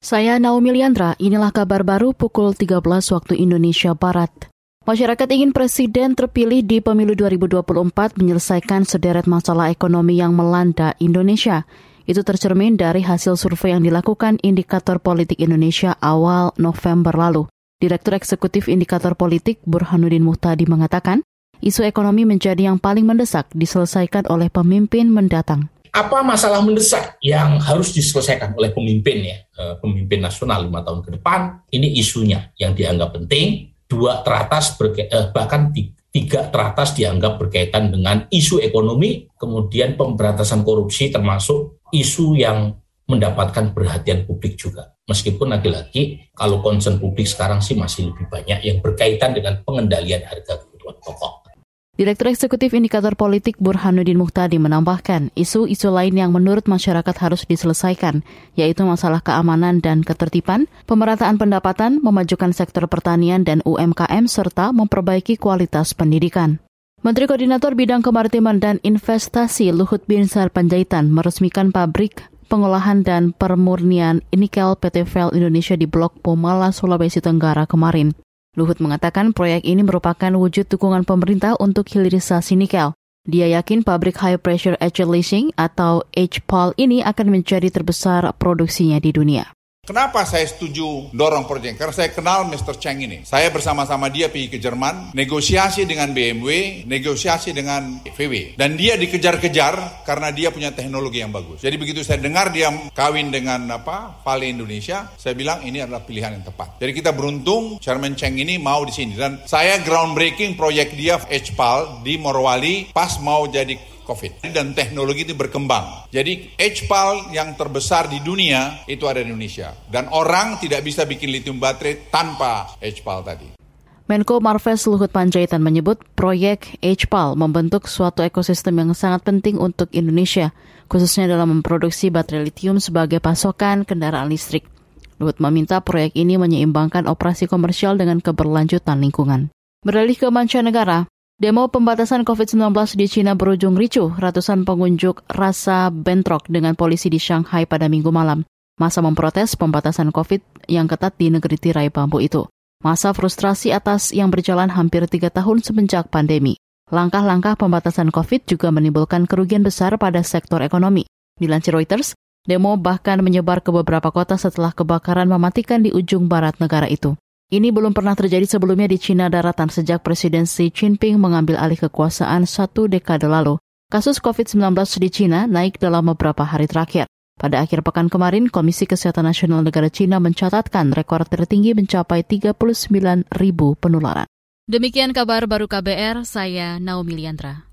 Saya Naomi Liandra, inilah kabar baru pukul 13 waktu Indonesia Barat. Masyarakat ingin presiden terpilih di pemilu 2024 menyelesaikan sederet masalah ekonomi yang melanda Indonesia. Itu tercermin dari hasil survei yang dilakukan Indikator Politik Indonesia awal November lalu. Direktur Eksekutif Indikator Politik Burhanuddin Muhtadi mengatakan, isu ekonomi menjadi yang paling mendesak diselesaikan oleh pemimpin mendatang apa masalah mendesak yang harus diselesaikan oleh pemimpin ya, eh, pemimpin nasional lima tahun ke depan, ini isunya yang dianggap penting, dua teratas eh, bahkan tiga teratas dianggap berkaitan dengan isu ekonomi, kemudian pemberantasan korupsi termasuk isu yang mendapatkan perhatian publik juga. Meskipun lagi-lagi kalau concern publik sekarang sih masih lebih banyak yang berkaitan dengan pengendalian harga kebutuhan pokok. Direktur Eksekutif Indikator Politik Burhanuddin Muhtadi menambahkan, isu-isu lain yang menurut masyarakat harus diselesaikan, yaitu masalah keamanan dan ketertiban, pemerataan pendapatan, memajukan sektor pertanian dan UMKM, serta memperbaiki kualitas pendidikan. Menteri Koordinator Bidang Kemaritiman dan Investasi Luhut Binsar Panjaitan meresmikan pabrik pengolahan dan permurnian nikel PT Vel Indonesia di Blok Pomala, Sulawesi Tenggara kemarin. Luhut mengatakan proyek ini merupakan wujud dukungan pemerintah untuk hilirisasi nikel. Dia yakin pabrik high pressure ethylene leasing atau HPAL ini akan menjadi terbesar produksinya di dunia. Kenapa saya setuju dorong proyek? Karena saya kenal Mr. Cheng ini. Saya bersama-sama dia pergi ke Jerman, negosiasi dengan BMW, negosiasi dengan VW. Dan dia dikejar-kejar karena dia punya teknologi yang bagus. Jadi begitu saya dengar dia kawin dengan apa Vale Indonesia, saya bilang ini adalah pilihan yang tepat. Jadi kita beruntung Chairman Cheng ini mau di sini. Dan saya groundbreaking proyek dia HPAL di Morowali pas mau jadi COVID. Dan teknologi itu berkembang. Jadi HPAL yang terbesar di dunia itu ada di Indonesia. Dan orang tidak bisa bikin lithium baterai tanpa HPAL tadi. Menko Marves Luhut Panjaitan menyebut proyek HPAL membentuk suatu ekosistem yang sangat penting untuk Indonesia, khususnya dalam memproduksi baterai lithium sebagai pasokan kendaraan listrik. Luhut meminta proyek ini menyeimbangkan operasi komersial dengan keberlanjutan lingkungan. Beralih ke mancanegara, Demo pembatasan COVID-19 di Cina berujung ricuh. Ratusan pengunjuk rasa bentrok dengan polisi di Shanghai pada minggu malam. Masa memprotes pembatasan COVID yang ketat di negeri tirai bambu itu. Masa frustrasi atas yang berjalan hampir tiga tahun semenjak pandemi. Langkah-langkah pembatasan COVID juga menimbulkan kerugian besar pada sektor ekonomi. Dilansir Reuters, demo bahkan menyebar ke beberapa kota setelah kebakaran mematikan di ujung barat negara itu. Ini belum pernah terjadi sebelumnya di Cina daratan sejak Presiden Xi Jinping mengambil alih kekuasaan satu dekade lalu. Kasus COVID-19 di Cina naik dalam beberapa hari terakhir. Pada akhir pekan kemarin, Komisi Kesehatan Nasional Negara Cina mencatatkan rekor tertinggi mencapai 39 ribu penularan. Demikian kabar baru KBR, saya Naomi Liandra.